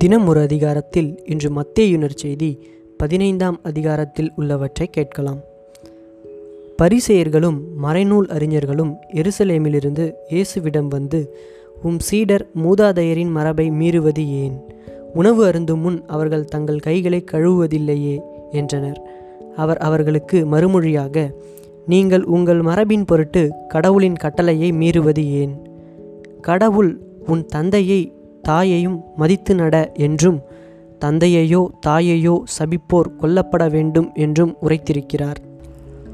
தினம் ஒரு அதிகாரத்தில் இன்று மத்தேயுனர் செய்தி பதினைந்தாம் அதிகாரத்தில் உள்ளவற்றை கேட்கலாம். பரிசெயர்களும் மறைநூல் அறிஞர்களும் எருசலேமிலிருந்து இயேசுவிடம் வந்து உம் சீடர் மூதாதையரின் மரபை மீறுவது ஏன்? உணவு அருந்தும் முன் அவர்கள் தங்கள் கைகளை கழுவுவதில்லையே என்றனர். அவர் அவர்களுக்கு மறுமொழியாக நீங்கள் உங்கள் மரபின் பொருட்டு கடவுளின் கட்டளையை மீறுவது ஏன்? கடவுள் உன் தந்தையை தாயையும் மதித்து நட என்றும் தந்தையையோ தாயையோ சபிப்போர் கொல்லப்பட வேண்டும் என்றும் உரைத்திருக்கிறார்.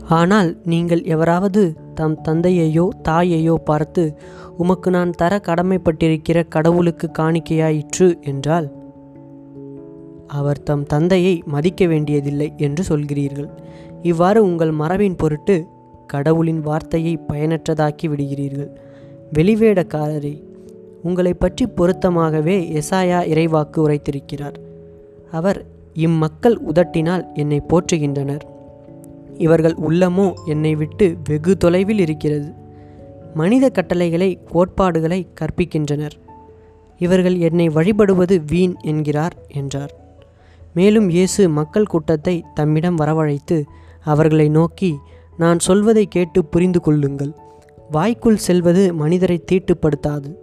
ஆனால் நீங்கள் எவராவது தம் தந்தையையோ தாயையோ பார்த்து உமக்கு நான் தர கடமைப்பட்டிருக்கிற கடவுளுக்கு காணிக்கையாயிற்று என்றால் அவர் தம் தந்தையை மதிக்க வேண்டியதில்லை என்று சொல்கிறீர்கள். இவ்வாறு உங்கள் மரபின் பொருட்டு கடவுளின் வார்த்தையை பயனற்றதாக்கி விடுகிறீர்கள். வெளிவேடக்காரரை உங்களை பற்றி பொருத்தமாகவே எசாயா இறைவாக்கு உரைத்திருக்கிறார். அவர் இம்மக்கள் உதட்டினால் என்னை போற்றுகின்றனர். இவர்கள் உள்ளமோ என்னை விட்டு வெகு தொலைவில் இருக்கிறது. மனித கட்டளைகளை கோட்பாடுகளை கற்பிக்கின்றனர். இவர்கள் என்னை வழிபடுவது வீண் என்கிறார் என்றார். மேலும் இயேசு மக்கள் கூட்டத்தை தம்மிடம் வரவழைத்து அவர்களை நோக்கி நான் சொல்வதை கேட்டு புரிந்து கொள்ளுங்கள் வாய்க்குள் செல்வது மனிதரை தீட்டுப்படுத்தாது.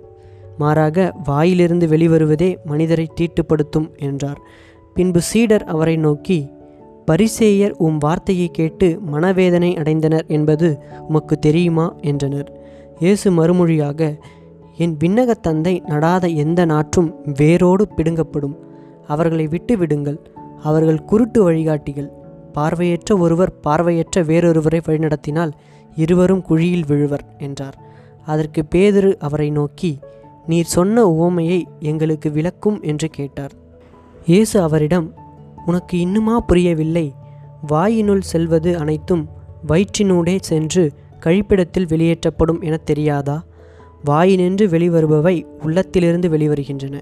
மாறாக வாயிலிருந்து வெளிவருவதே மனிதரை தீட்டுப்படுத்தும் என்றார். பின்பு சீடர் அவரை நோக்கி பரிசேயர் உம் வார்த்தையை கேட்டு மனவேதனை அடைந்தனர் என்பது உமக்கு தெரியுமா? என்றனர். இயேசு மறுமொழியாக என் விண்ணகத் தந்தை நடாத எந்த நாற்றும் வேரோடு பிடுங்கப்படும். அவர்களை விட்டு விடுங்கள். அவர்கள் குருட்டு வழிகாட்டிகள். பார்வையற்ற ஒருவர் பார்வையற்ற வேறொருவரை வழிநடத்தினால் இருவரும் குழியில் விழுவர் என்றார். அதற்கு பேதுரு அவரை நோக்கி நீர் சொன்ன உவமையை எங்களுக்கு விளக்கும் என்று கேட்டார். இயேசு அவரிடம் உனக்கு இன்னுமா புரியவில்லை? வாயினுள் செல்வது அனைத்தும் வயிற்றினூடே சென்று கழிப்பிடத்தில் வெளியேற்றப்படும் என தெரியாதா? வாயினின்று வெளிவருபவை உள்ளத்திலிருந்து வெளிவருகின்றன.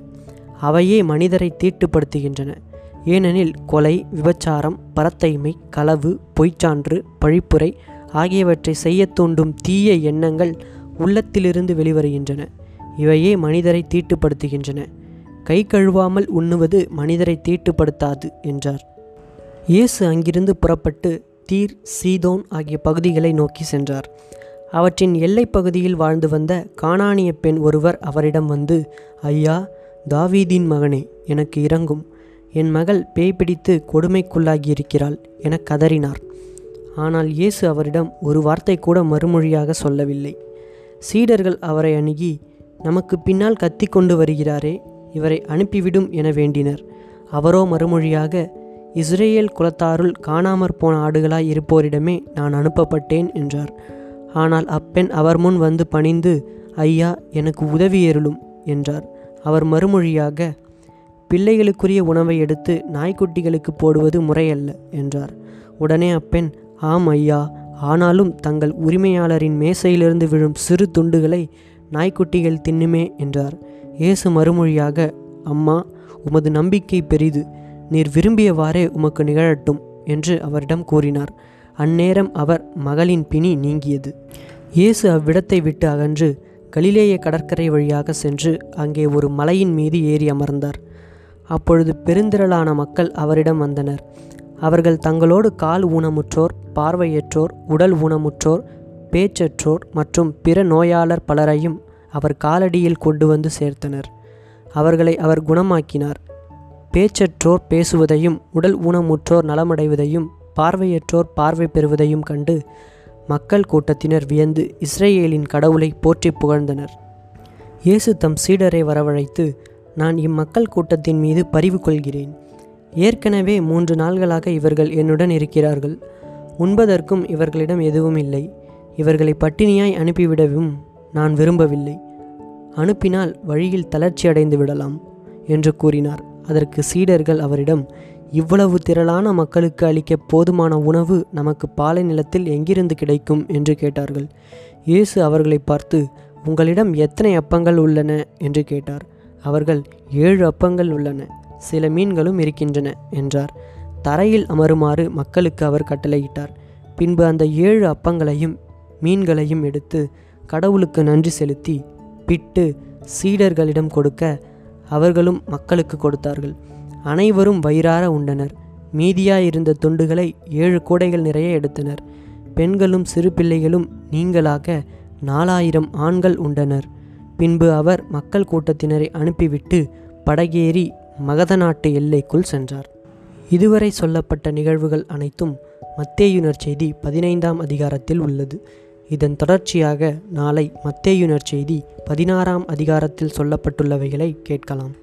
அவையே மனிதரை தீட்டுப்படுத்துகின்றன. ஏனெனில் கொலை விபச்சாரம் பரத்தைமை களவு பொய்ச்சான்று பழிப்புரை ஆகியவற்றை செய்யத் தூண்டும் தீய எண்ணங்கள் உள்ளத்திலிருந்து வெளிவருகின்றன. இவையே மனிதரை தீட்டுப்படுத்துகின்றன. கை கழுவாமல் உண்ணுவது மனிதரை தீட்டுப்படுத்தாது என்றார். இயேசு அங்கிருந்து புறப்பட்டு தீர் சீதோன் ஆகிய பகுதிகளை நோக்கி சென்றார். அவற்றின் எல்லைப் பகுதியில் வாழ்ந்து வந்த காணானிய பெண் ஒருவர் அவரிடம் வந்து ஐயா தாவீதின் மகனே எனக்கு இறங்கும் என் மகள் பேய் பிடித்து கொடுமைக்குள்ளாகியிருக்கிறாள் என கதறினார். ஆனால் இயேசு அவரிடம் ஒரு வார்த்தை கூட மறுமொழியாக சொல்லவில்லை. சீடர்கள் அவரை அணுகி நமக்கு பின்னால் கத்தி கொண்டு வருகிறாரே இவரை அனுப்பிவிடும் என வேண்டினர். அவரோ மறுமொழியாக இஸ்ரேல் குலத்தாருள் காணாமற் போன ஆடுகளாய் இருப்போரிடமே நான் அனுப்பப்பட்டேன் என்றார். ஆனால் அப்பெண் அவர் முன் வந்து பணிந்து ஐயா எனக்கு உதவி ஏறலும் என்றார். அவர் மறுமொழியாக பிள்ளைகளுக்குரிய உணவை எடுத்து நாய்க்குட்டிகளுக்கு போடுவது முறையல்ல என்றார். உடனே அப்பெண் ஆம் ஐயா ஆனாலும் தங்கள் உரிமையாளரின் மேசையிலிருந்து விழும் சிறு துண்டுகளை நாய்க்குட்டிகள் தின்னுமே என்றார். இயேசு மறுமொழியாக அம்மா உமது நம்பிக்கை பெரிது. நீர் விரும்பியவாறே உமக்கு நிகழட்டும் என்று அவரிடம் கூறினார். அந்நேரம் அவர் மகளின் பிணி நீங்கியது. இயேசு அவ்விடத்தை விட்டு அகன்று கலிலேய கடற்கரை வழியாக சென்று அங்கே ஒரு மலையின் மீது ஏறி அமர்ந்தார். அப்பொழுது பெருந்திரளான மக்கள் அவரிடம் வந்தனர். அவர்கள் தங்களோடு கால் ஊனமுற்றோர் பார்வையற்றோர் உடல் ஊனமுற்றோர் பேச்சற்றோர் மற்றும் பிற நோயாளர் பலரையும் அவர் காலடியில் கொண்டு வந்து சேர்த்தனர். அவர்களை அவர் குணமாக்கினார். பேச்சற்றோர் பேசுவதையும் உடல் ஊனமுற்றோர் நலமடைவதையும் பார்வையற்றோர் பார்வை பெறுவதையும் கண்டு மக்கள் கூட்டத்தினர் வியந்து இஸ்ரேலின் கடவுளை போற்றி புகழ்ந்தனர். இயேசு தம் சீடரை வரவழைத்து நான் இம்மக்கள் கூட்டத்தின் மீது பரிவு கொள்கிறேன். ஏற்கனவே மூன்று நாள்களாக இவர்கள் என்னுடன் இருக்கிறார்கள். உண்பதற்கும் இவர்களிடம் எதுவும் இல்லை. இவர்களை பட்டினியாய் அனுப்பிவிடவும் நான் விரும்பவில்லை. அனுப்பினால் வழியில் தளர்ச்சி அடைந்து விடலாம் என்று கூறினார். அதற்கு சீடர்கள் அவரிடம் இவ்வளவு திரளான மக்களுக்கு அளிக்க போதுமான உணவு நமக்கு பாலை நிலத்தில் எங்கிருந்து கிடைக்கும்? என்று கேட்டார்கள். இயேசு அவர்களை பார்த்து உங்களிடம் எத்தனை அப்பங்கள் உள்ளன? என்று கேட்டார். அவர்கள் ஏழு அப்பங்கள் உள்ளன சில மீன்களும் இருக்கின்றன என்றார். தரையில் அமருமாறு மக்களுக்கு அவர் கட்டளையிட்டார். பின்பு அந்த ஏழு அப்பங்களையும் மீன்களையும் எடுத்து கடவுளுக்கு நன்றி செலுத்தி பிட்டு சீடர்களிடம் கொடுக்க அவர்களும் மக்களுக்கு கொடுத்தார்கள். அனைவரும் வயிறார உண்டனர். மீதியாயிருந்த துண்டுகளை ஏழு கூடைகள் நிறைய எடுத்தனர். பெண்களும் சிறு பிள்ளைகளும் நீங்களாக நாலாயிரம் ஆண்கள் உண்டனர். பின்பு அவர் மக்கள் கூட்டத்தினரை அனுப்பிவிட்டு படகேறி மகத நாட்டு எல்லைக்குள் சென்றார். இதுவரை சொல்லப்பட்ட நிகழ்வுகள் அனைத்தும் மத்தேயுனர் செய்தி பதினைந்தாம் அதிகாரத்தில் உள்ளது. இதன் தொடர்ச்சியாக நாளை மத்தேயுனர் செய்தி பதினாறாம் அதிகாரத்தில் சொல்லப்பட்டுள்ளவைகளை கேட்கலாம்.